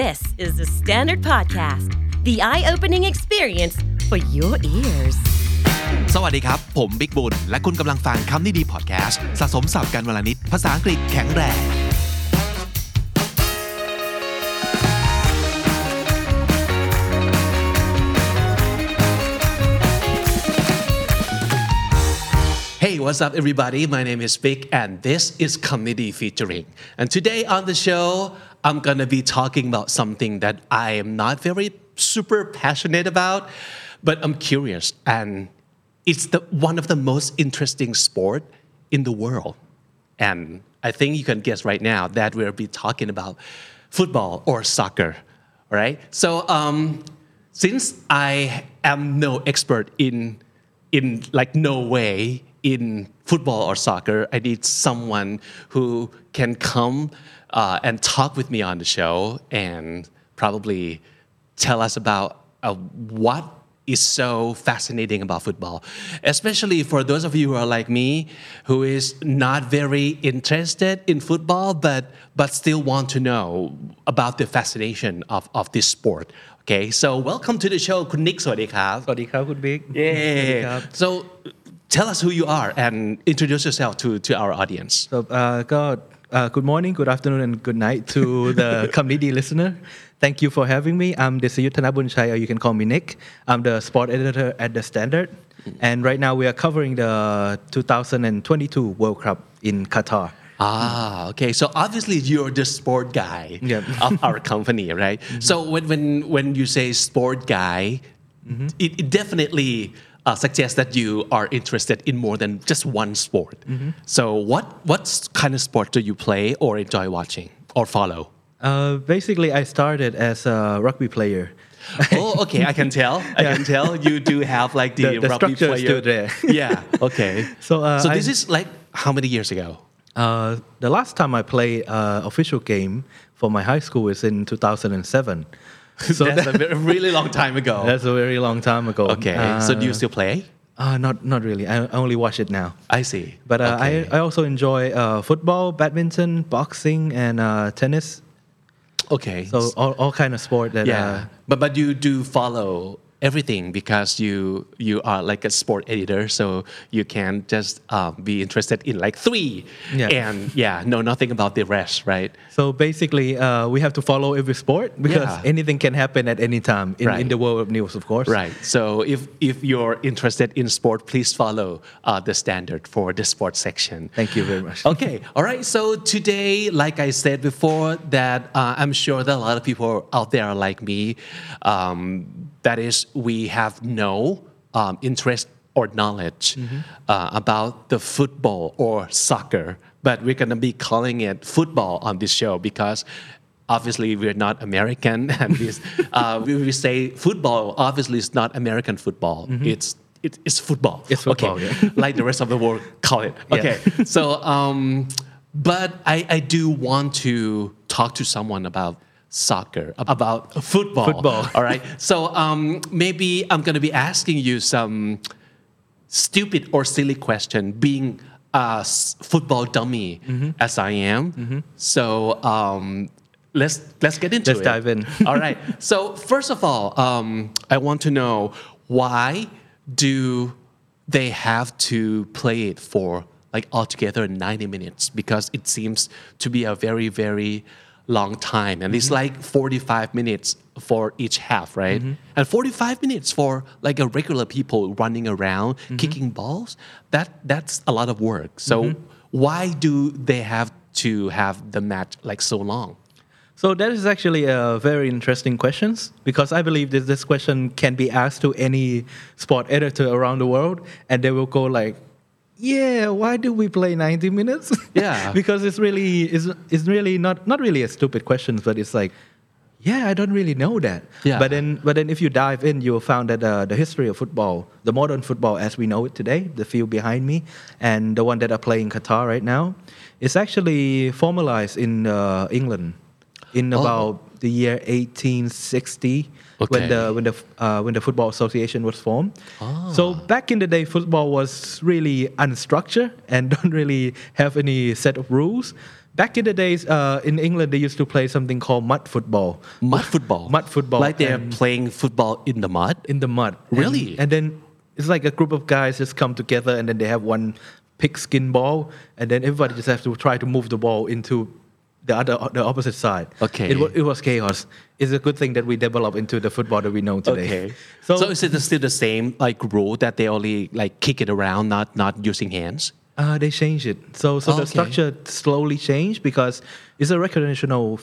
This is the Standard Podcast. The eye-opening experience for your ears. สวัสดีครับ ผมบิ๊กบุญ และคุณกำลังฟังคำนี้ดีพอดแคสต์สะสมสับการวลนิดภาษาอังกฤษแข็งแรง Hey, what's up, everybody? My name is Big, and this is Comedy Featuring. And today on the show, I'm gonna be talking about something that I am not very super passionate about, but I'm curious, and it's the one of the most interesting sport in the world. And I think you can guess right now that we'll be talking about football or soccer, right? So, um, since I am no expert in in like no way in football or soccer i need someone who can come uh, and talk with me on the show and probably tell us about uh, what is so fascinating about football, especially for those of you who are like me, who is not very interested in football, but but still want to know about the fascination of, of this sport. Okay, so welcome to the show, Kun Nick. สวัสดีครับสวัสดีครับคุณบิ๊ก Yeah. So tell us who you are and introduce yourself to to our audience. So, uh, uh, good morning good afternoon and good night to the community listener. Thank you for having me. I'm Desayut Thanabunchai or you can call me Nick. I'm the sport editor at the Standard. And right now we are covering the 2022 World Cup in Qatar. Ah, okay. So obviously you're the sport guy Yep. of our company, right? So when, when when you say sport guy, it, it definitely uh, suggests that you are interested in more than just one sport. So what what kind of sport do you play or enjoy watching or follow? uh, basically I started as a rugby player oh, okay. I can tell. I can tell you do have like the, The- the rugby player. still there. yeah. Okay. So, uh, so this I- is like how many years ago? Uh, the last time I played uh, official game for my high school is in 2007. So That's that- a really long time ago. that's a very long time ago. Okay. so do you Uh, still play? Uh, not not really. I I only watch it now. I see. But uh, okay. I, I also enjoy uh, football, badminton, boxing, and uh, tennis. okay. So all, all kind of sport that. yeah. Uh, but but you do follow everything because you you are like a sport editor, so you can just um, be interested in like three. Yeah. And yeah, know nothing about the rest, right? so basically, uh, we have to follow every sport because Yeah. anything can happen at any time in, Right. in the world of news, of course. Right. So if if you're interested in sport, please follow uh, the standard for the sports section. Thank you very much. Okay. All right. So today, like I said before, that uh, I'm sure that a lot of people out there are like me. Um, that is, we have no um, interest or knowledge uh, about the football or soccer, but we're gonna be calling it football on this show because obviously we're not American, and this, uh, we, say football. Obviously, it's not American football. It's it, it's football. It's football, Okay. yeah. like the rest of the world call it. Yeah. Okay. so, um, but I, I do want to talk to someone about soccer, about football. Football. All right. So um, maybe I'm going to be asking you some stupid or silly question, being a s- football dummy Mm-hmm. as I am. So um, let's let's get into it. Let's dive in. all right. So first of all, um, I want to know why do they have to play it for like altogether 90 minutes? Because it seems to be a very very long time, and it's mm-hmm. like 45 minutes for each half, right? Mm-hmm. And 45 minutes for like a regular people running around mm-hmm. kicking balls. That that's a lot of work. So why do they have to have the match like so long? So that is actually a very interesting question because I believe that this question can be asked to any sport editor around the world, and they will go like, "Yeah, why do we play 90 minutes?" Yeah. because it's really is it's really not not really a stupid question, but it's like, yeah, I don't really know that. Yeah. But then but then if you dive in, you'll found that uh, the history of football, the modern football as we know it today, the field behind me, and the one that are playing Qatar right now, is actually formalized in uh, England in Oh. The year 1860 Okay. when the when the uh, when the football association was formed. So back in the day, football was really unstructured and don't really have any set of rules. Back in the days, uh, in England, they used to play something called mud football. Mud football. Mud football. Like they're playing football in the mud. in the mud. Really? And, and then it's like a group of guys just come together and then they have one pigskin ball and then everybody just has to try to move the ball into the other the opposite side. Okay. It, it was chaos. It's a good thing that we developed into the football that we know today. Okay. So, So, is it still the same like rule that they only like kick it around, not not using hands? Uh, they changed it. So, so the structure slowly changed because it's a recreational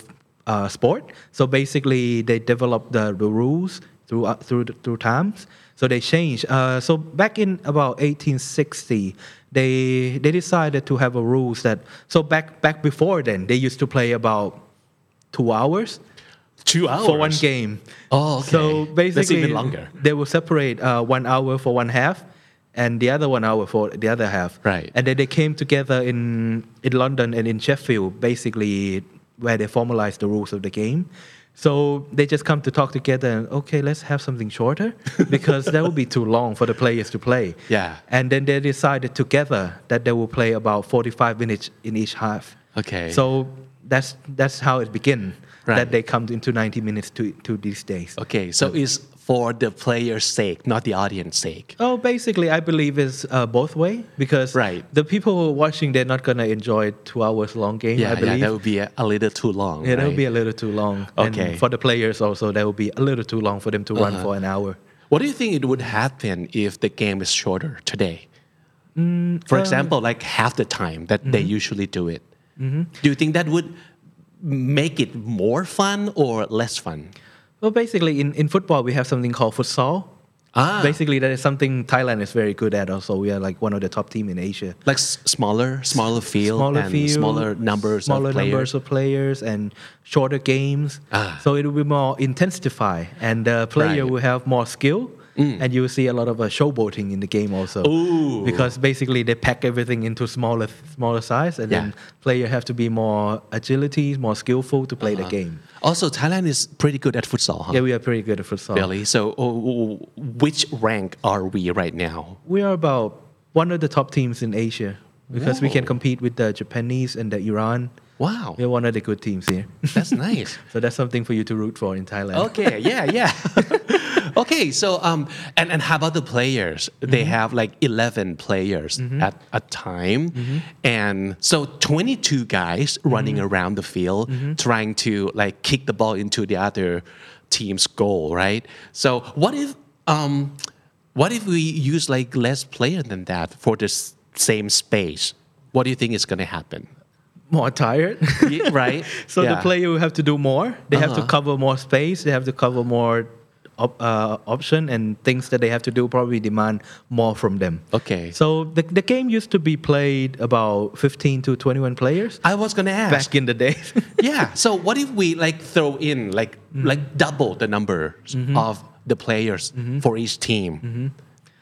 uh, sport. So basically, they developed the, the rules through uh, through the- through times. So they changed. Uh, so back in about 1860, they they decided to have a rules that. So back back before then, they used to play about two hours Two hours for one game. Oh, okay. So basically, That's even longer. They will separate uh, one hour for one half, and the other one hour for the other half. Right. And then they came together in in London and in Sheffield, basically where they formalized the rules of the game. So they just come to talk together and okay, let's have something shorter because that would be too long for the players to play. Yeah. And then they decided together that they will play about 45 minutes in each half. Okay. So that's that's how it began. Right. That they come into 90 minutes to to these days. Okay, so it's for the player's sake, not the audience sake. Oh, basically, I believe it's uh, both way because Right. the people who are watching they're not gonna enjoy two hours long game. Yeah, I yeah, believe. that would be a, a little too long. yeah, that would be a little too long. Okay. And for the players also, that would be a little too long for them to run Uh-huh. for an hour. What do you think it would happen if the game is shorter today? For uh, example, like half the time that they mm-hmm. usually do it. Do you think that would make it more fun or less fun? Well, basically, in, in football, we have something called futsal. Ah. Basically, that is something Thailand is very good at. Also, we are like one of the top team in Asia. Like s- smaller, smaller field, smaller and field, smaller numbers smaller of players. numbers of players, and shorter games. Ah. So it will be more intensify, and the player Right. Mm. will have more skill. And you will see a lot of uh, showboating in the game also, Ooh. because basically they pack everything into smaller smaller size, and Yeah. then player have to be more agility, more skillful to play the game. Also, Thailand is pretty good at futsal, huh? Yeah, we are pretty good at futsal. Really? So, oh, which rank are we right now? We are about one of the top teams in Asia because we can compete with the Japanese and the Iran. Wow, We're one of the good teams here. that's nice. so that's something for you to root for in Thailand. Okay, yeah, yeah. okay, so um, and and how about the players? They mm-hmm. have like eleven players mm-hmm. at a time, mm-hmm. and so twenty-two guys running around the field trying to like kick the ball into the other team's goal, right? So what if um, what if we use like less player than that for this same space? What do you think is going to happen? More tired. Yeah, right? so the player will have to do more. They have to Uh-huh. cover more space. They have to cover more op- uh, option and things that they have to do probably demand more from them. Okay. So the, the game used to be played about 15 to 21 players I was going to ask. back in the days. yeah. So what if we like throw in like Mm-hmm. like double the numbers of the players Mm-hmm. for each team?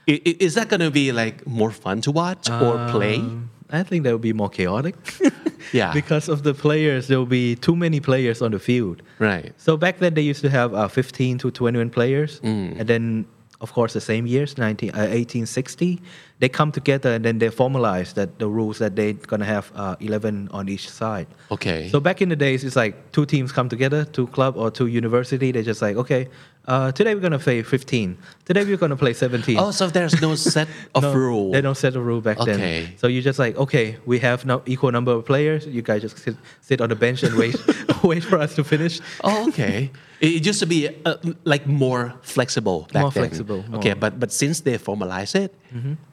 I- Is that gonna be like more fun to watch or play? I think that would be more chaotic. Yeah. because of the players, there will be too many players on the field. Right. So back then they used to have uh, 15 to 21 players, Mm. and then of course the same years, 19, uh, 1860, they come together and then they formalize that the rules that they're gonna have uh, 11 on each side. Okay. So back in the days, it's like two teams come together, two club or two university. They're just like, okay, uh, today we're gonna play 15. Today we're gonna play 17. oh, so there's no set of No, rule. They don't set a rule back Okay. then. So you just like, okay, we have no equal number of players. You guys just sit, sit on the bench and wait, wait for us to finish. Oh, okay. It used to be uh, like more flexible back More then. flexible, Okay, more. Mm-hmm. but but since they formalize it,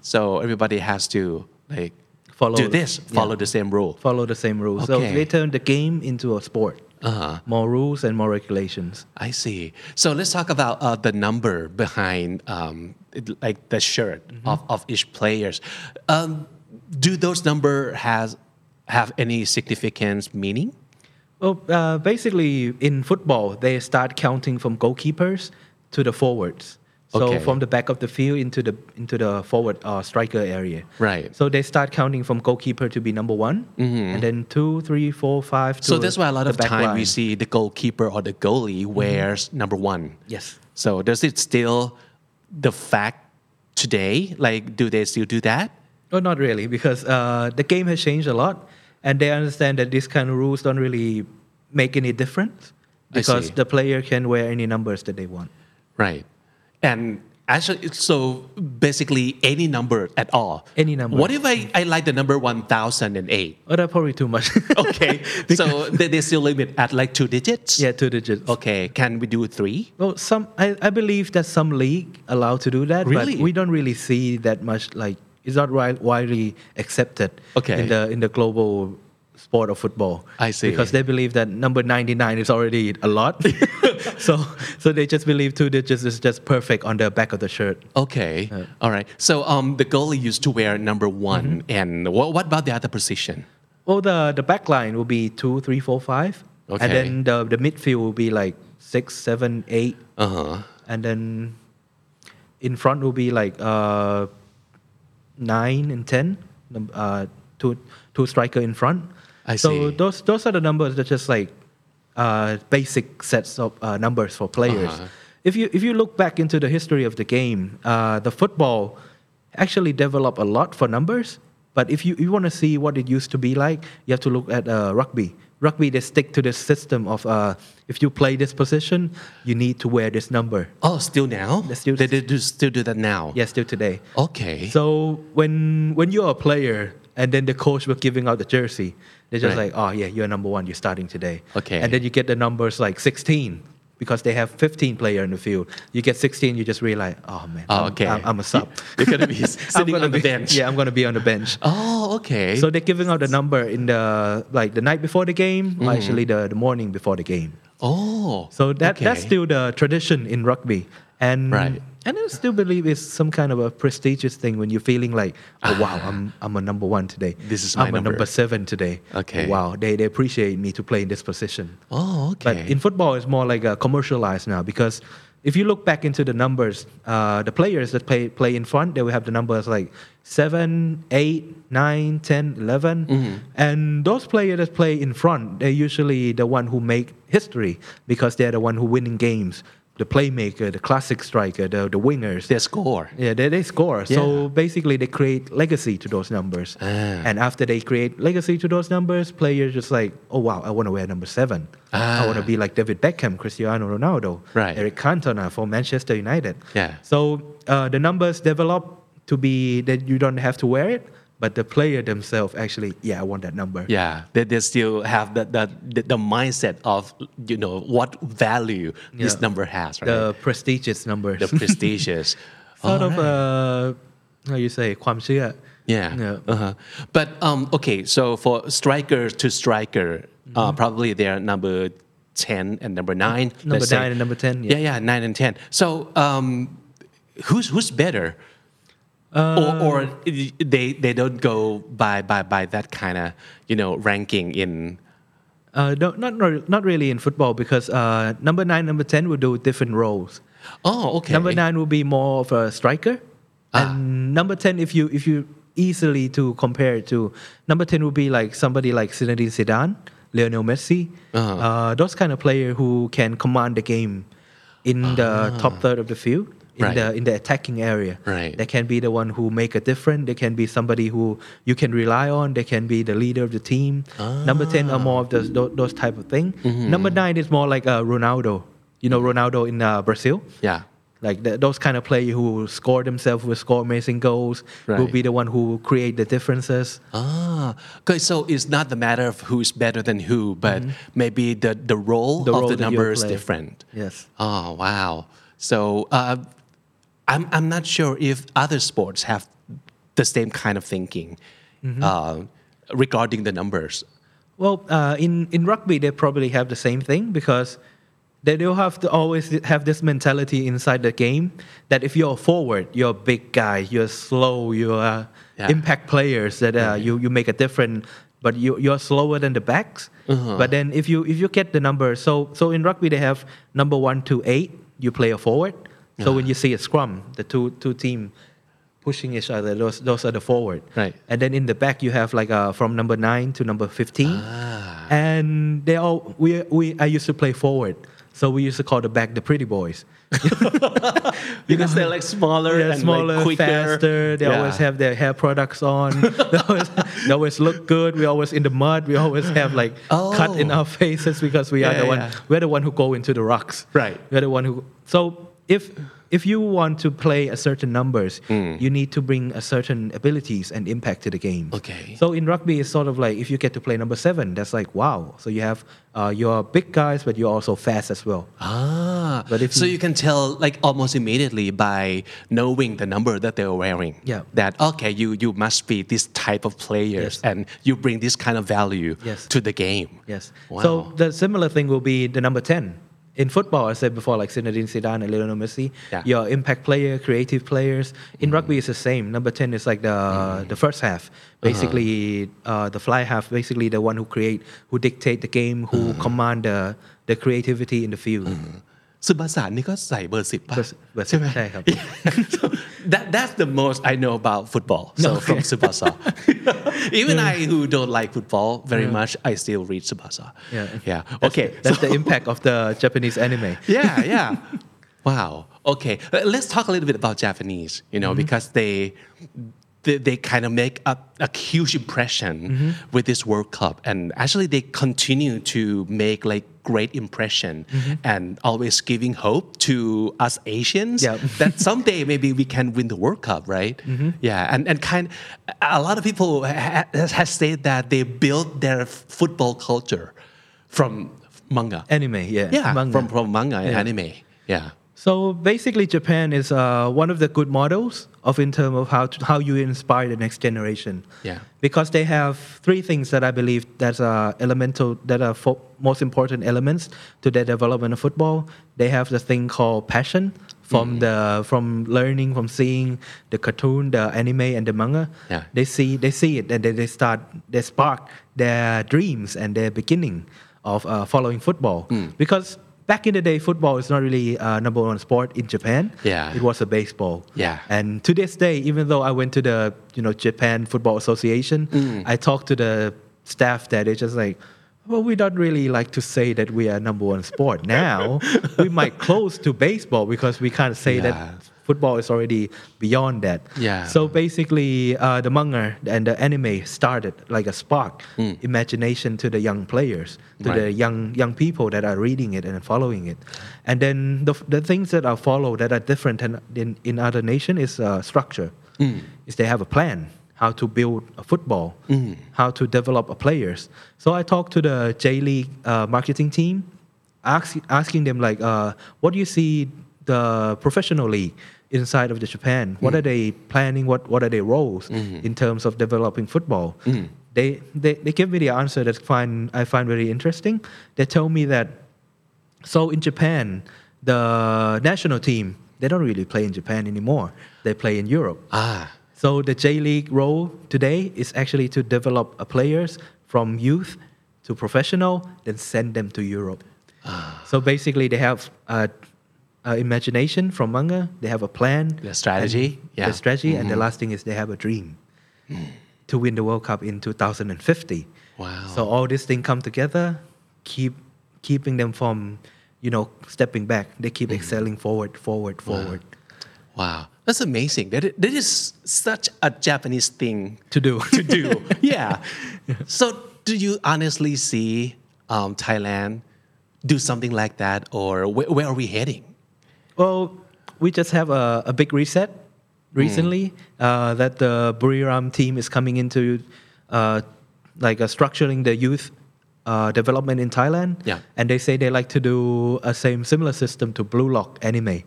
so everybody has to like Follow do this, yeah. follow the same rule. Follow the same rules. So they turn the game into a sport. Uh-huh. More rules and more regulations. I see. So let's talk about uh, the number behind, um, it, like the shirt Mm-hmm. of, of each players. Um, do those number has have any significance meaning? Well, uh, basically, in football, they start counting from goalkeepers to the forwards. So from the back of the field into the into the forward uh, striker area. Right. So they start counting from goalkeeper to be number one, and then two, three, four, five. Mm-hmm. So that's why a lot of time we line. Mm-hmm. see the goalkeeper or the goalie wears number one. Yes. So does it still the fact today? Like, do they still do that? Oh, not really, because uh, the game has changed a lot, and they understand that these kind of rules don't really make any difference because the player can wear any numbers that they want. Right. And actually, so basically any number at all. Any number. What if I, I like the number 1008? Oh, that's probably too much. Okay. so they, they still limit at like two digits? yeah, two digits. Okay. Can we do three? Well, some I, I believe that some league allow to do that, Really? but we don't really see that much. Like it's not widely accepted Okay. in the in the global sport of football. I see. because they believe that number ninety nine is already a lot. so so they just believe two digits is just perfect on the back of the shirt. Okay. All right. So um, the goalie used to wear number one. Mm-hmm. And what, what about the other position? Well, the the back line will be two, three, four, five, Okay. and then the the midfield will be like six, seven, eight, Uh huh. and then in front will be like uh, nine and ten. Uh, two two striker in front. I so see. those those are the numbers that just like uh, basic sets of uh, numbers for players. Uh-huh. If you if you look back into the history of the game, uh, the football actually developed a lot for numbers. But if you, you want to see what it used to be like, you have to look at uh, rugby. Rugby they stick to this system of uh, if you play this position, you need to wear this number. Oh, still now? They still- they, they do still do that now? Yes, still today. Okay. So when when you're a player and then the coach was giving out the jersey, they're just Right. like, oh yeah, you're number one, you're starting today. Okay. And then you get the numbers like 16 because they have 15 player in the field. You get 16, you just realize, oh man, Oh, I'm, okay. I'm, I'm a sub. You're gonna be sitting gonna on the bench. Yeah, I'm gonna be on the bench. Oh, okay. So they're giving out the number in the like the night before the game, or mm. actually the, the morning before the game. oh. So that that's still the tradition in rugby, and Right. and I still believe it's some kind of a prestigious thing when you're feeling like, oh wow, I'm I'm a number one today. This is my I'm number. a number seven today. Okay. wow, they they appreciate me to play in this position. Oh, okay. But in football, it's more like a commercialized now because if you look back into the numbers, uh, the players that play play in front, they will have the numbers like seven, eight, nine, 10, 11. Mm-hmm. And those players that play in front, they're usually the one who make history because they're the one who winning games. The playmaker, the classic striker, the, the wingers. they score. Yeah, they, they score. Yeah. So basically, they create legacy to those numbers. Ah. And after they create legacy to those numbers, players just like, oh wow, I want to wear number seven. I want to Ah. be like David Beckham, Cristiano Ronaldo, Right. Eric Cantona for Manchester United. Yeah. So uh, the numbers develop to be that you don't have to wear it, but the player themselves actually, yeah, I want that number. Yeah, they, they still have that, that the, the mindset of you know what value this Yeah. number has, right? The prestigious numbers. The prestigious. sort of Alright. uh, how you say ความเชื่อ Yeah. Yeah. Uh-huh. But um, okay, so for striker to striker, uh, Mm-hmm. probably they're number 10 and number 9. Number let's say. nine and number 10, Yeah, yeah. yeah, 9 and 10. So um, who's who's better? Uh, or, or they they don't go by by by that kind of you know ranking in Uh, no, not not- really in football because uh, number nine, number ten will do different roles. oh okay Number nine will be more of a striker, Ah. and number ten, if you if you easily to compare it to number ten will be like somebody like Zinedine Zidane, Lionel Messi, Uh-huh. uh, those kind of player who can command the game in the top third of the field. In Ah. Right. the in the attacking area, Right. they can be the one who make a difference. They can be somebody who you can rely on. They can be the leader of the team. Number ten are more of those those, type of thing. Mm-hmm. Number nine is more like a Ronaldo. You know Ronaldo in uh, Brazil. yeah Like the, those kind of players who score themselves, will score amazing goals, will be the one who create the differences. ah okay so it's not the matter of who's better than who but maybe the the role Mm-hmm. The of role the number is different Yes. Oh wow! So uh, I'm I'm not sure if other sports have the same kind of thinking Mm-hmm. uh, regarding the numbers. Well, uh, in in rugby, they probably have the same thing because they do have to always have this mentality inside the game that if you're a forward, you're a big guy, you're slow, you're uh, Yeah. impact players that uh, you you make a difference, but you you're slower than the backs. Uh-huh. But then if you if you get the number, so so in rugby they have number one to eight, you play a forward. So when you see a scrum, the two two team pushing each other, those those are the forward. Right. And then in the back you have like uh, from number nine to number fifteen, Ah. and they all we we I used to play forward. So we used to call the back the pretty boys. because they're like smaller They're and smaller, like quicker. faster. They Yeah. always have their hair products on. they, always, they always look good. We always in the mud. We always have like cut in Oh. our faces because we are Yeah, the one. We're the one who go into the rocks. Right. We're the one who. So if if you want to play a certain numbers, Mm. you need to bring a certain abilities and impact to the game. Okay. So in rugby, it's sort of like if you get to play number seven, that's like wow. So you have uh, your big guys, but you're also fast as well. Ah, But if so you- you can tell like almost immediately by knowing the number that they're wearing. Yeah. That okay, you you must be this type of players, Yes. and you bring this kind of value Yes. to the game. Yes. Wow. So the similar thing will be the number 10. In football, I said before, like Zinedine Zidane and Lionel Messi, Yeah. your impact player, creative players. In mm-hmm. rugby, it's the same. Number 10 is like the, mm-hmm. the first half. Uh-huh. Basically, uh the fly half, basically the one who create, who dictate the game, who mm-hmm. command the, the creativity in the field. ซึบาสานนี่ก็ใส่เบอร์สิบป่ะใช่ไหมใช่ครับ that that's the most I know about football. So from Tsubasa even I who don't like football very much I still read Tsubasa yeah. Yeah. Okay that's the impact of the Japanese anime. Yeah yeah. Wow. Okay uh, let's talk a little bit about Japanese you know mm-hmm. because they they, they kind of make a, a huge impression mm-hmm. with this world cup and actually they continue to make like great impression mm-hmm. and always giving hope to us asians Yeah. that someday maybe we can win the world cup right mm-hmm. yeah and, and kind a lot of people ha- has said that they built their football culture from manga Anime, yeah. yeah, manga. from from manga and Yeah. anime. Yeah. So basically, Japan is uh, one of the good models of in terms of how to, how you inspire the next generation. Yeah. Because they have three things that I believe that are elemental, that are fo- most important elements to the development of football. They have the thing called passion from the from learning, from seeing the cartoon, the anime, and the manga. Yeah. They see they see it and then they start they spark their dreams and their beginning of uh, following football because. Back in the day, football is not really uh, number one sport in Japan. Yeah. It was a baseball. Yeah. And to this day, even though I went to the you know Japan Football Association, I talked to the staff that it's just like, well, we don't really like to say that we are number one sport. Now we might close to baseball because we can't say Yeah. that football is already beyond that. Yeah. So basically, uh, the manga and the anime started like a spark, imagination to the young players, to the young young people that are reading it and following it. And then the, the things that are followed that are different than in, in other nation is uh, structure. Is they have a plan how to build a football, how to develop a players. So I talked to the J League uh, marketing team, ask, asking them like, uh, what do you see the professional league inside of the Japan? What are they planning? What what are their roles in terms of developing football? They, they they give me the answer that find I find very interesting. They tell me that so in Japan, the national team they don't really play in Japan anymore. They play in Europe. Ah. So the J League role today is actually to develop players from youth to professional, then send them to Europe. Ah. So basically, they have uh, uh, imagination from manga. They have a plan, The strategy, and yeah. the strategy, and the last thing is they have a dream to win the World Cup in 2050. Wow. So all these things come together, keep keeping them from, you know, stepping back. They keep excelling forward, forward, forward. Wow. That's amazing. That, that is such a Japanese thing To do. to do. yeah. So do you honestly see um, Thailand do something like that, or where, where are we heading? Well, we just have a, a big reset recently uh, that the Buriram team is coming into uh, like uh, structuring the youth uh, development in Thailand. Yeah. And they say they like to do a same similar system to Blue Lock anime,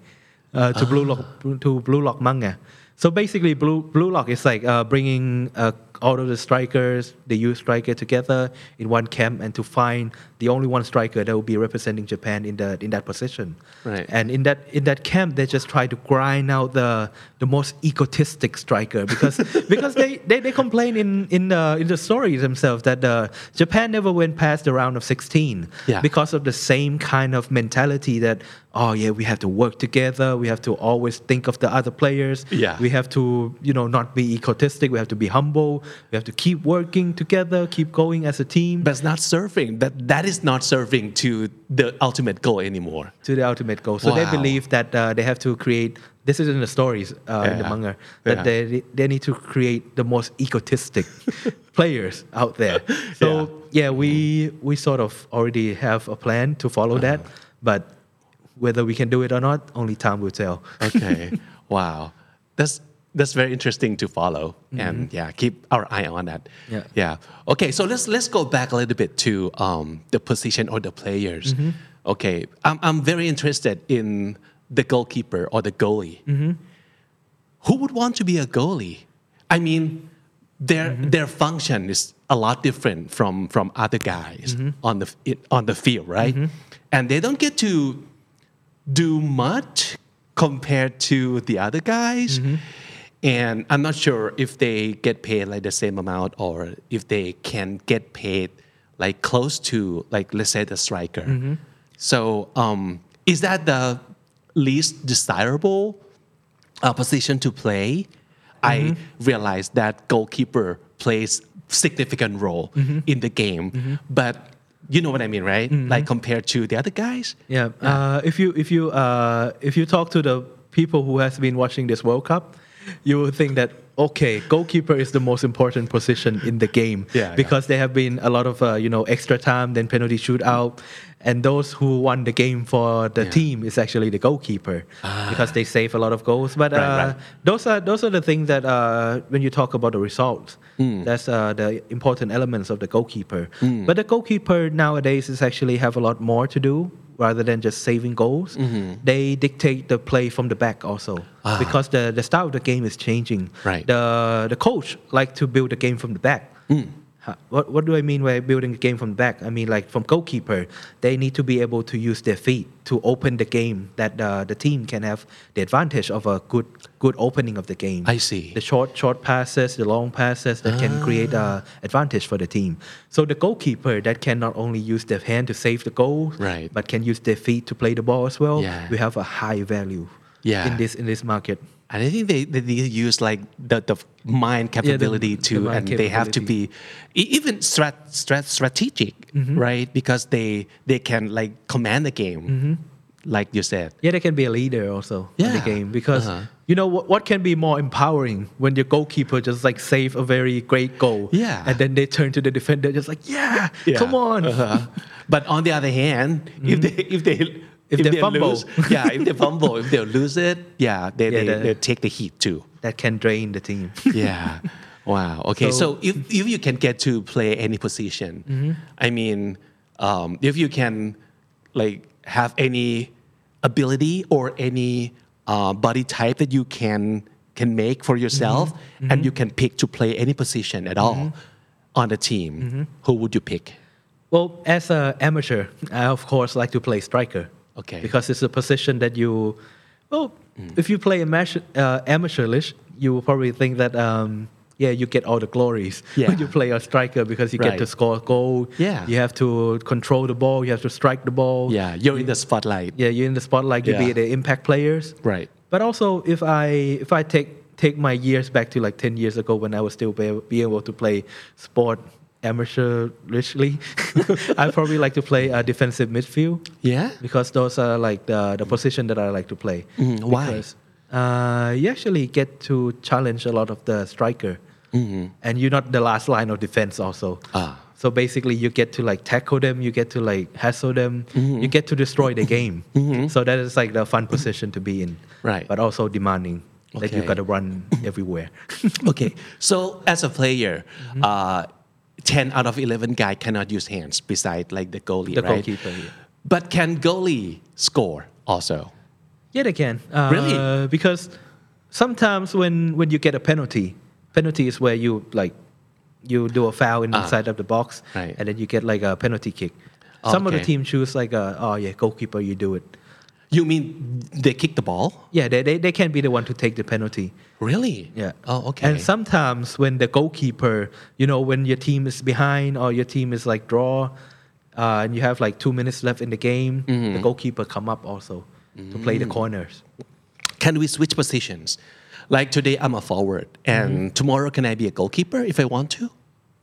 uh, to Blue Lock to Blue Lock manga. So basically, Blue Blue Lock is like uh, bringing all of the strikers, the youth striker together in one camp, and to find the only one striker that will be representing Japan in the in that position. Right. And in that in that camp, they just try to grind out the the most egotistic striker because because they, they, they complain in in the in the stories themselves that uh, Japan never went past the round of 16 Yeah. because of the same kind of mentality that oh yeah we have to work together we have to always think of the other players Yeah. we have to you know not be egotistic we have to be humble We have to keep working together, keep going as a team But it's not serving. That that is not serving to the ultimate goal anymore. to the ultimate goal. So they believe that uh, they have to create. This is in the stories uh, in the manga that Yeah. they they need to create the most egotistic players out there. So yeah. we we sort of already have a plan to follow that, Uh-huh. but whether we can do it or not, only time will tell. Okay. wow. That's that's very interesting to follow. Mm-hmm. And yeah, keep our eye on that. Yeah. Yeah. Okay, so let's let's go back a little bit to um, the position or the players. Mm-hmm. Okay. I'm I'm very interested in the goalkeeper or the goalie. Mm-hmm. Who would want to be a goalie? I mean, their their function is a lot different from from other guys on the on the field, right? And they don't get to do much compared to the other guys. And I'm not sure if they get paid like the same amount or if they can get paid like close to like let's say the striker. So um, is that the least desirable uh, position to play? I realize that goalkeeper plays significant role in the game, but you know what I mean, right? Like compared to the other guys. Yeah. Uh, if you if you uh, if you talk to the people who has been watching this World Cup, you would think that okay, goalkeeper is the most important position in the game Yeah, because there have been a lot of uh, you know extra time, then penalty shootout, and those who won the game for the Yeah. team is actually the goalkeeper because they save a lot of goals. But uh, Right, right. those are those are the things that uh, when you talk about the results, Hmm. that's uh, the important elements of the goalkeeper. But the goalkeeper nowadays is actually have a lot more to do rather than just saving goals. Mm-hmm. They dictate the play from the back also because the, the style of the game is changing. Ah. Right. The the coach like to build the game from the back. Mm. What, what do I mean by building a game from the back? I mean, like from goalkeeper, they need to be able to use their feet to open the game that uh, the team can have the advantage of a good good opening of the game. I see. The short short passes, the long passes that can create uh, advantage for the team. So the goalkeeper that can not only use their hand to save the goal, Right. but can use their feet to play the ball as well. Yeah. We have a high value Yeah. in this in this market. And I think they, they need to use like the, the mind capability the too, mind and they have to be even strat, strat, strategic, Mm-hmm. right? Because they they can like command the game, Mm-hmm. like you said. Yeah, they can be a leader also in the game because Uh-huh. you know what, what can be more empowering when your goalkeeper just like save a very great goal. Yeah. And then they turn to the defender just like, yeah, come on. Uh-huh. But on the other hand, if they if they If they fumble. lose, yeah, if they fumble, if they lose it, yeah, they Yeah, they, the- they take the heat too. That can drain the team. yeah. Wow. Okay. So, So- if, if you can get to play any position, Mm-hmm. I mean, um, if you can like have any ability or any uh, body type that you can can make for yourself, Mm-hmm. and you can pick to play any position at all on the team, Mm-hmm. who would you pick? Well, as an amateur, I of course like to play striker. Okay. Because it's a position that you, well, if you play amateur, uh, amateurish, you will probably think that, um, yeah, you get all the glories Yeah. when you play a striker because you get to score a goal. Yeah. You have to control the ball. You have to strike the ball. Yeah, you're in the spotlight. Yeah, you're in the spotlight. You be the impact players. Right. But also, if I if I take take my years back to like ten years ago when I was still be, be able to play sport amateurishly, I probably like to play a defensive midfield Yeah. because those are like the the position that I like to play. Mm, why? Because, uh, you actually get to challenge a lot of the striker, and you're not the last line of defense also. Mm-hmm. Ah. So basically, you get to like tackle them, you get to like hassle them, Mm-hmm. you get to destroy the game. So that is like the fun position to be in, Right. But also demanding that you Okay. got to run everywhere. okay. So as a player, Mm-hmm. uh, ten out of eleven guy cannot use hands beside like the goalie, The right? goalkeeper, yeah. But can goalie score also? Yeah, they can. Uh, Really? Because sometimes when when you get a penalty, penalty is where you like you do a foul inside of the box, Ah. Right. and then you get like a penalty kick. Some of the team choose like a, oh yeah, goalkeeper, you do it. You mean they kick the ball? Yeah, they, they, they can be the one to take the penalty. Really? Yeah. Oh, okay. And sometimes when the goalkeeper, you know, when your team is behind or your team is like draw, uh, and you have like two minutes left in the game, Mm-hmm. the goalkeeper come up also to play Mm. the corners. can we switch positions? Like today, I'm a forward, and Mm-hmm. tomorrow, can I be a goalkeeper if I want to?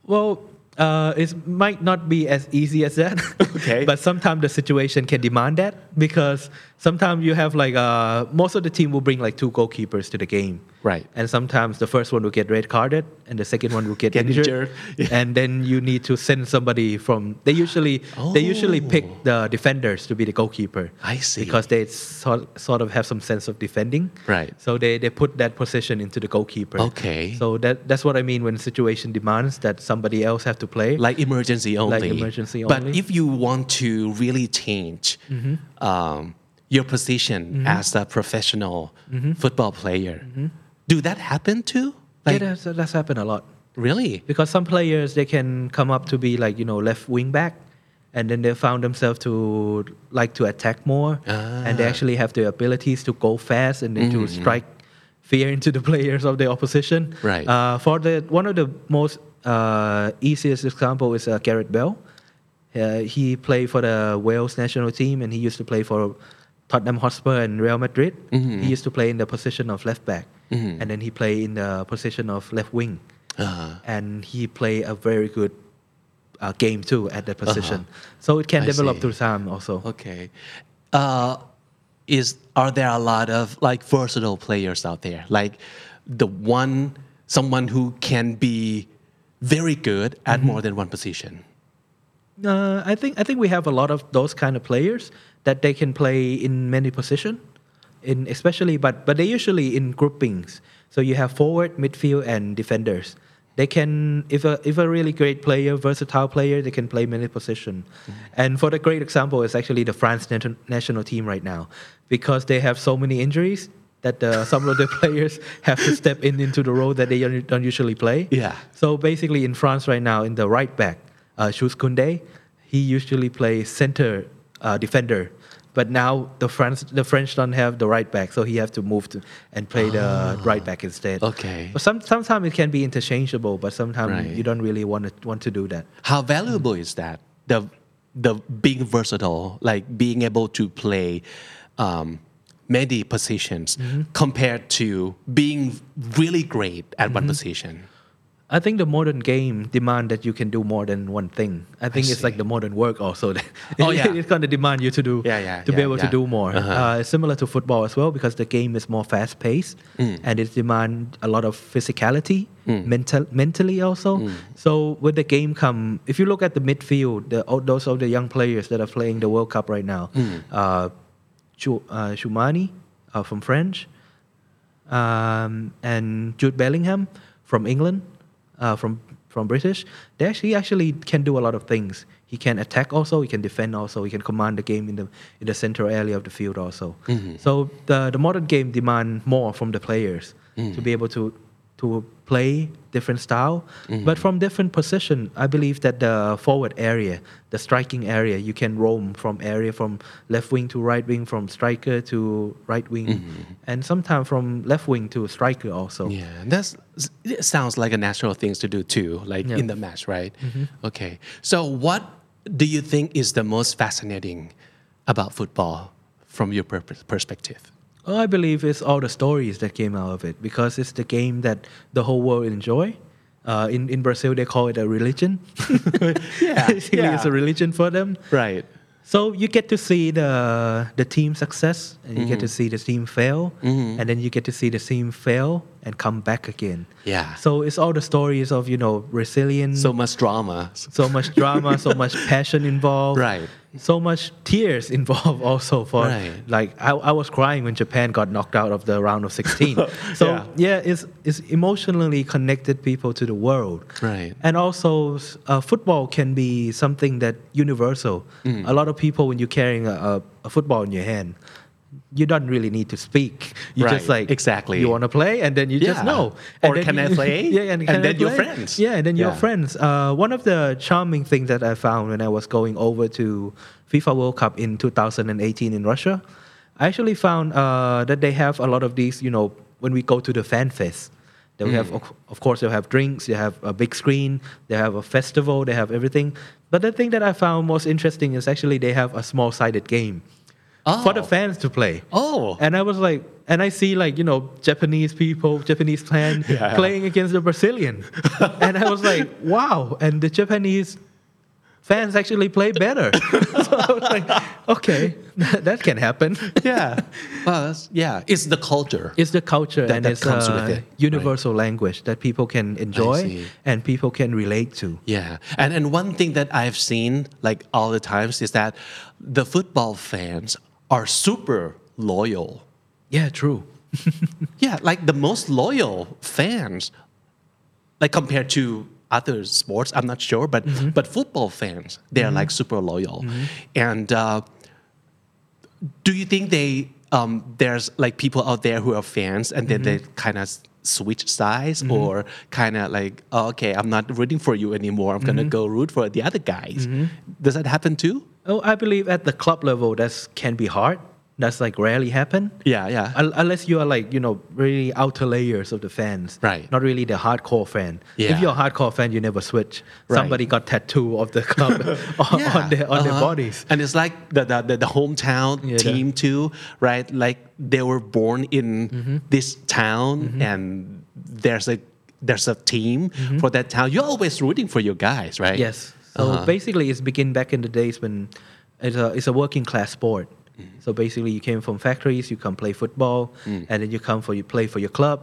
Well, uh, it might not be as easy as that. Okay. but sometimes the situation can demand that because sometimes you have like uh, most of the team will bring like two goalkeepers to the game. Right. And sometimes the first one will get red carded and the second one will get, Get injured. injured. Yeah. And then you need to send somebody from. They usually they usually pick Oh. the defenders to be the goalkeeper. I see. Because they sort, sort of have some sense of defending. Right. So they, they put that position into the goalkeeper. Okay. So that that's what I mean when the situation demands that somebody else have to play. Like emergency only. Like emergency But only. Mm-hmm. if you want to really change um, your position as a professional Mm-hmm. football player, do that happen too? yeah, Like, that's, that's happened a lot really? because some players they can come up to be like you know left wing back, and then they found themselves to like to attack more, and they Ah. actually have the abilities to go fast and then to strike fear into the players of the opposition. Right. Uh, for the one of the most uh, easiest example is uh, Gareth Bale. Uh, he played for the Wales national team, and he used to play for Tottenham Hotspur and Real Madrid. He used to play in the position of left back, and then he played in the position of left wing, Uh-huh. and he played a very good uh, game too at that position. So it can Uh-huh. I develop see. through time also. Okay. Uh, is are there a lot of like versatile players out there? Like the one someone who can be very good at Mm-hmm. more than one position. Uh, I think I think we have a lot of those kind of players that they can play in many positions, in especially but but they usually in groupings. So you have forward, midfield, and defenders. They can if a if a really great player, versatile player, they can play many positions. And for the great example is actually the France nat- national team right now, because they have so many injuries that uh, some of the players have to step in into the role that they don't usually play. Yeah. So basically, in France right now, in the right back, uh, Jules Koundé, he usually plays center uh, defender. But now the French the French don't have the right back, so he has to move to and play the right back instead. Okay. But some sometimes it can be interchangeable, but sometimes Right. you don't really want to want to do that. How valuable is that? The the being versatile, like being able to play um, many positions Mm-hmm. compared to being really great at Mm-hmm. one position. I think the modern game demand that you can do more than one thing. I think it's see. like the modern work also. Oh, yeah. it's going to demand you to do Yeah, yeah, to be able yeah. to do more. Uh-huh. Uh, it's similar to football as well because the game is more fast paced Mm. and it demand a lot of physicality, mental mentally also. Mm. So with the game come, if you look at the midfield, the, those of the young players that are playing the World Cup right now, Mm. uh, uh, uh, from French, um, and Jude Bellingham from England, uh, from from British. They actually he actually can do a lot of things. He can attack also. He can defend also. He can command the game in the in the center area of the field also. So the the modern game demand more from the players to be able to to play different style, but from different position. I believe that the forward area, the striking area, you can roam from area from left wing to right wing, from striker to right wing, mm-hmm. and sometimes from left wing to striker also. Yeah, that's it sounds like a natural things to do too, like Yeah. in the match, right? Mm-hmm. Okay. So what do you think is the most fascinating about football from your per- perspective? Well, I believe it's all the stories that came out of it because it's the game that the whole world enjoy. Uh, in in Brazil, they call it a religion. Yeah, yeah. it's a religion for them. Right. So you get to see the the team success, and you get to see the team fail, and then you get to see the team fail and come back again. Yeah. So it's all the stories of you know resilience, So much drama. so much drama, so much passion involved, Right. So much tears involved also for Right. like I, I was crying when Japan got knocked out of the round of 16. so Yeah. yeah, it's it's emotionally connected people to the world. Right. And also uh, football can be something that universal. Mm. A lot of people when you're carrying a, a, a football in your hand, you don't really need to speak. You just Right, like exactly. You want to play, and then you just Yeah. know. Or then can I play? Yeah, and, And then you're friends. Yeah, and then you're friends. Uh, one of the charming things that I found when I was going over to FIFA World Cup in 2018 in Russia, I actually found uh, that they have a lot of these. You know, when we go to the fan fest, they have, Mm. of, of course, they have drinks, they have a big screen, they have a festival, they have everything. But the thing that I found most interesting is actually they have a small-sided game for the Oh. fans to play. Oh. And I was like, and I see like, you know, Japanese people, Japanese fan Yeah. playing against the Brazilian. and I was like, wow. And the Japanese fans actually play better. so I was like, okay, that can happen. yeah. Well, yeah. It's the culture. It's the culture That- and that it's comes a with it, universal language that people can enjoy and people can relate to. Yeah, and and one thing that I've seen like all the times is that the football fans are super loyal. Yeah, true. Yeah, like the most loyal fans, like compared to other sports, I'm not sure, but mm-hmm. but football fans they're mm-hmm. like super loyal, mm-hmm. and uh, do you think they um, there's like people out there who are fans and then they kind of switch sides or kind of like oh, okay i'm not rooting for you anymore. I'm gonna go root for the other guys. Does that happen too Oh, I believe at the club level that can be hard. That's like rarely happen. yeah yeah Unless you are like, you know, really outer layers of the fans. Right. Not really the hardcore fan. Yeah. If you're a hardcore fan, you never switch. Right. Somebody got tattoo of the club on, Yeah, on their on their uh-huh. bodies. and it's like the the, the, hometown Yeah, team too right like they were born in Mm-hmm. this town and there's a there's a team for that town you're always rooting for your guys right Mm-hmm. Yes. So Uh-huh. basically, it's begin back in the days when it's a, it's a working class sport. Mm-hmm. So basically, you came from factories, you come play football, Mm. and then you come for you play for your club.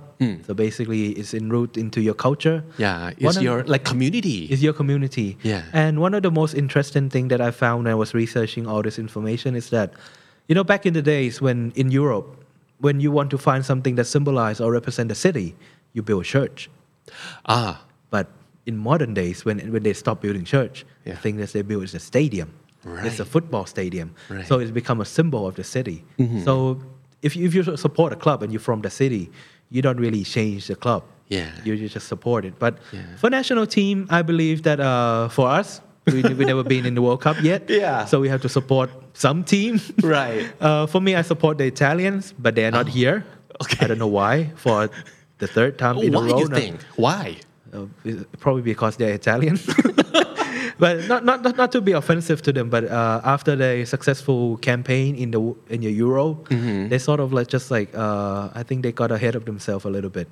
So basically, it's en route into your culture. yeah One it's of- your like community is your community. Yeah. And one of the most interesting thing that I found when I was researching all this information is that, you know, back in the days when in Europe, when you want to find something that symbolize or represent the city, you build a church. ah in modern days, when when they stop building church, Yeah. the thing that they build is a stadium. It's a football stadium. Right. So it's become a symbol of the city. So if you, if you support a club and you're from the city, you don't really change the club. Yeah. You you just support it. But Yeah. for national team, I believe that uh, for us, we we never been in the World Cup yet. Yeah. So we have to support some team. Right. Uh, for me, I support the Italians, but they are not here. Okay. I don't know why. For the third time in a row. why row. you think why Uh, probably because they're Italian. but not, not, not, not to be offensive to them, but uh, after the successful campaign in the in the Euro, they sort of like just like uh, I think they got ahead of themselves a little bit.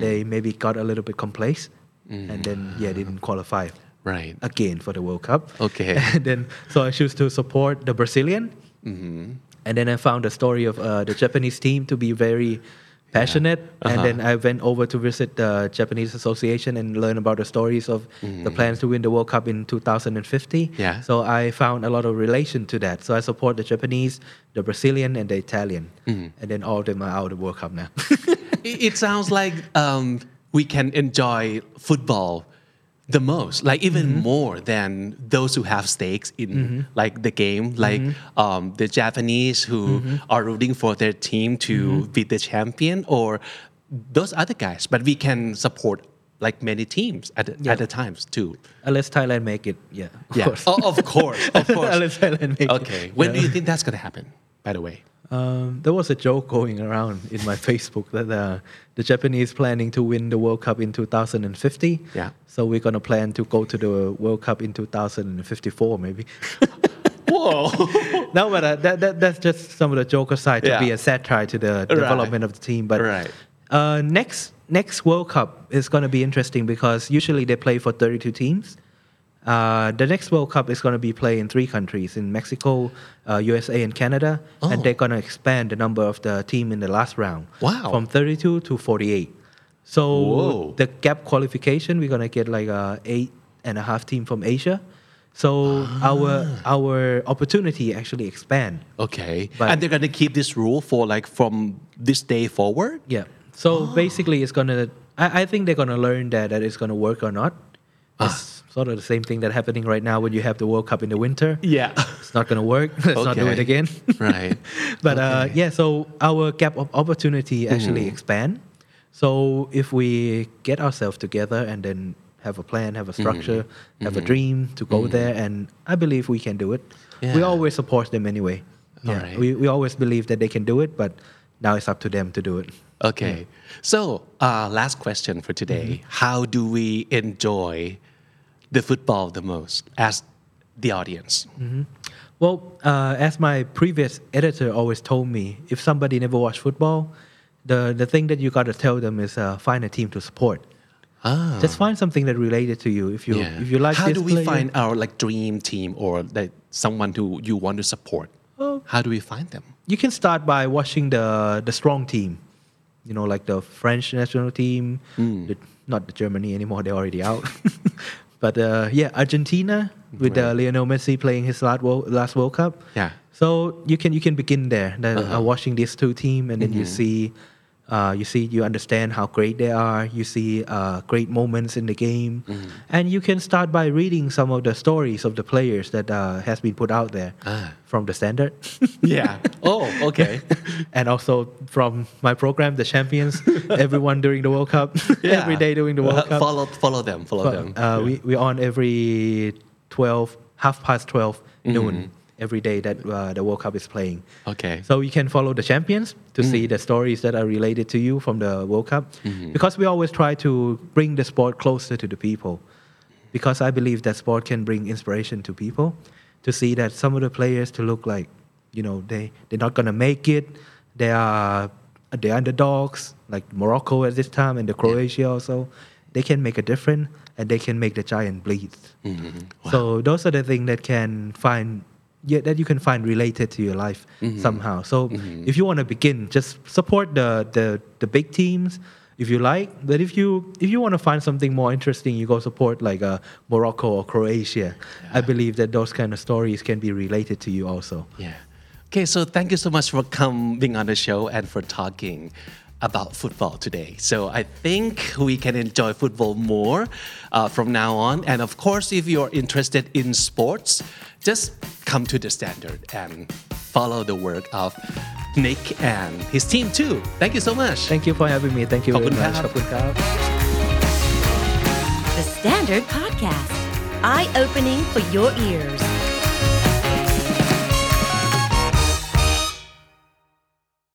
They maybe got a little bit complacent, and then yeah, they didn't qualify right again for the World Cup. Okay. And then so I choose to support the Brazilian. And then I found the story of uh, the Japanese team to be very passionate. And Uh-huh. then I went over to visit the Japanese Association and learn about the stories of the plans to win the World Cup in 2050. Mm-hmm. Yeah. So I found a lot of relation to that. So I support the Japanese, the Brazilian, and the Italian. Mm-hmm. And then all of them are out of the World Cup now. it, it sounds like um, we can enjoy football the most, like even mm-hmm. more than those who have stakes in mm-hmm. like the game, mm-hmm. like um, the Japanese who are rooting for their team to be the champion, or those other guys. But we can support like many teams at Yeah. at the times too. Uh, Unless Thailand make it. Yeah, of yeah, course. Oh, of course, of course. Unless Thailand make it. okay, when do you think that's gonna happen? By the way. Um, there was a joke going around in my Facebook that uh, the Japanese planning to win the World Cup in 2050. Yeah. So we're gonna plan to go to the World Cup in 2054 maybe. Whoa. no, but uh, that, that that's just some of the joke aside to be a satire to the development of the team. But Right. uh, next next World Cup is going to be interesting because usually they play for 32 teams. Uh, the next World Cup is going to be played in three countries in Mexico, uh, USA, and Canada, Oh. and they're going to expand the number of the team in the last round Wow. from 32 to 48. So Whoa. the gap qualification, we're going to get like a eight and a half team from Asia. So our our opportunity actually expand. Okay. But- and they're gonna keep this rule for like from this day forward? Yeah. So basically, it's gonna. I, I think they're gonna learn that that it's gonna work or not. It's sort of the same thing that's happening right now when you have the World Cup in the winter. Yeah. It's not gonna work. Let's not do it again. Right. but uh, yeah, so our gap of opportunity actually Mm-hmm. expand. So if we get ourselves together and then have a plan, have a Mm-hmm. structure, have a dream to go there, and I believe we can do it. We always support them anyway. Yeah, we, we always believe that they can do it, but now it's up to them to do it. Okay. So, uh, last question for today. Mm-hmm. How do we enjoy the football the most as the audience? Well, uh, as my previous editor always told me, if somebody never watched football, the the thing that you got to tell them is uh, find a team to support. Ah. Just find something that related to you. If you Yeah. if you like How do we player- find our like dream team or like someone who you want to support? Oh. How do we find them? you can start by watching the the strong team you know like the french national team Hmm. the, not the germany anymore they're already out but uh, yeah argentina with uh, lionel messi playing his last world, last world cup Yeah. so you can you can begin there then Uh-huh. uh, watching these two teams and then you Mm-hmm. see uh, you see you understand how great they are you see uh, great moments in the game Mm-hmm. and you can start by reading some of the stories of the players that uh, has been put out there Ah. from the standard Yeah. Oh, okay. and also from my program, the champions, everyone during the World Cup, Yeah. every day during the World Uh, Cup. Follow follow them. Follow them. Uh, we we on every twelve, half past 12 Mm-hmm. noon every day that uh, the World Cup is playing. Okay. So you can follow the champions to see Mm-hmm. the stories that are related to you from the World Cup, because we always try to bring the sport closer to the people. Because I believe that sport can bring inspiration to people, to see that some of the players to look like, you know, they they're not gonna make it. They are the underdogs, like Morocco at this time and the Croatia also. They can make a difference and they can make the giant bleed. Mm-hmm. So those are the things that can find yeah, that you can find related to your life Mm-hmm. somehow. So if you want to begin, just support the, the the big teams if you like. But if you if you want to find something more interesting, you go support like uh, Morocco or Croatia. I believe that those kind of stories can be related to you also. Yeah. Okay, so thank you so much for coming on the show and for talking about football today. So I think we can enjoy football more uh, from now on. And of course, if you're interested in sports, just come to the standard and follow the work of Nick and his team too. Thank you so much. Thank you for having me. Thank you very much. The Standard Podcast, eye opening for your ears.